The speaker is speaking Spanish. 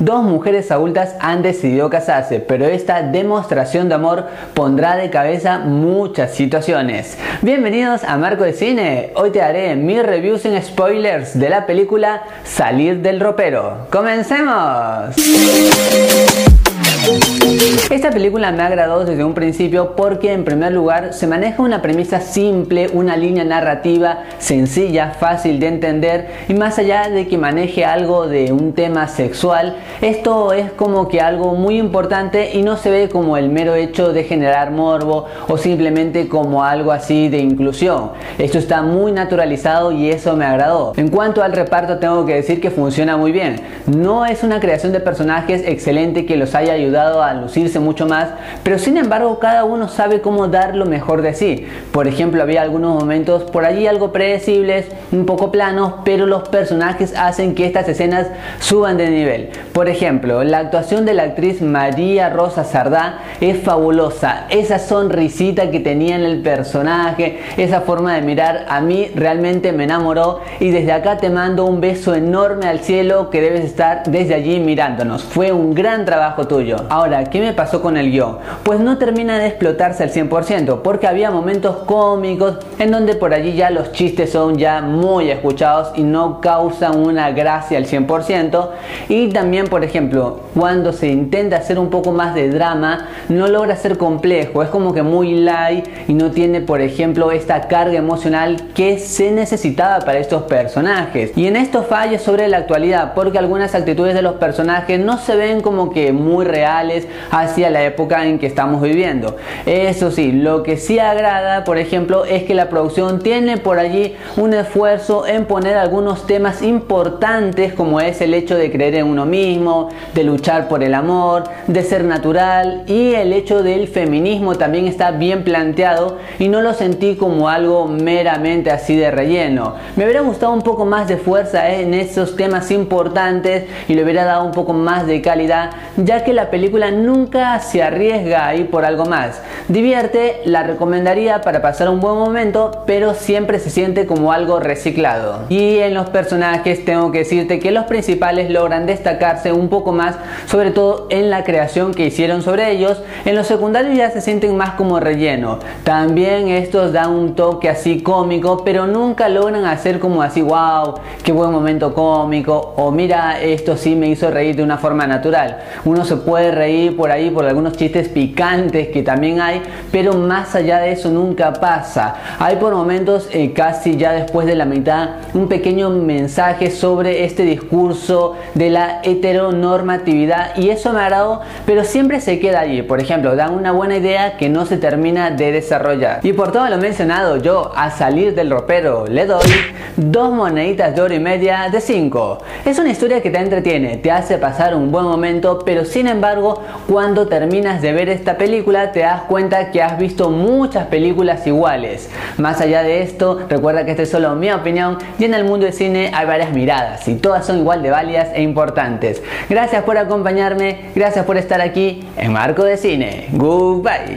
Dos mujeres adultas han decidido casarse, pero esta demostración de amor pondrá de cabeza muchas situaciones. Bienvenidos a Marco de Cine. Hoy te haré mis reviews en spoilers de la película Salir del ropero. ¡Comencemos! Esta película me agradó desde un principio porque en primer lugar se maneja una premisa simple, una línea narrativa sencilla, fácil de entender y más allá de que maneje algo de un tema sexual, esto es como que algo muy importante y no se ve como el mero hecho de generar morbo o simplemente como algo así de inclusión. Esto está muy naturalizado y eso me agradó. En cuanto al reparto tengo que decir que funciona muy bien. No es una creación de personajes excelente que los haya ayudado a lucirse mucho más, pero sin embargo cada uno sabe cómo dar lo mejor de sí. Por ejemplo, había algunos momentos por allí algo predecibles, un poco planos, pero los personajes hacen que estas escenas suban de nivel. Por ejemplo, la actuación de la actriz María Rosa Sardá es fabulosa. Esa sonrisita que tenía en el personaje, esa forma de mirar, a mí realmente me enamoró y desde acá te mando un beso enorme al cielo que debes estar desde allí mirándonos. Fue un gran trabajo tuyo. Ahora, ¿qué me pasó? con el guion? Pues no termina de explotarse al 100%, porque había momentos cómicos en donde por allí ya los chistes son ya muy escuchados y no causan una gracia al 100%. Y también, por ejemplo, cuando se intenta hacer un poco más de drama, no logra ser complejo, es como que muy light y no tiene, por ejemplo, esta carga emocional que se necesitaba para estos personajes. Y en esto falla sobre la actualidad, porque algunas actitudes de los personajes no se ven como que muy reales, así a la época en que estamos viviendo. Eso sí, lo que sí agrada, por ejemplo, es que la producción tiene por allí un esfuerzo en poner algunos temas importantes como es el hecho de creer en uno mismo, de luchar por el amor, de ser natural y el hecho del feminismo también está bien planteado y no lo sentí como algo meramente así de relleno. Me hubiera gustado un poco más de fuerza en esos temas importantes y le hubiera dado un poco más de calidad ya que la película nunca se arriesga ahí por algo más. Divierte, la recomendaría para pasar un buen momento, pero siempre se siente como algo reciclado. Y en los personajes tengo que decirte que los principales logran destacarse un poco más, sobre todo en la creación que hicieron sobre ellos. En los secundarios ya se sienten más como relleno. También estos dan un toque así cómico, pero nunca logran hacer como así, wow, qué buen momento cómico, o mira, esto sí me hizo reír de una forma natural. Uno se puede reír por ahí por algunos chistes picantes que también hay, pero más allá de eso nunca pasa. Hay por momentos, eh, casi ya después de la mitad, un pequeño mensaje sobre este discurso de la heteronormatividad y eso me agradó, pero siempre se queda allí. Por ejemplo, dan una buena idea que no se termina de desarrollar. Y por todo lo mencionado, yo a salir del ropero le doy dos moneditas de oro y media de 5. Es una historia que te entretiene, te hace pasar un buen momento, pero sin cuando terminas de ver esta película te das cuenta que has visto muchas películas iguales. Más allá de esto, recuerda que esta es solo mi opinión y en el mundo del cine hay varias miradas y todas son igual de válidas e importantes. Gracias por acompañarme, gracias por estar aquí en Marco de Cine. Goodbye.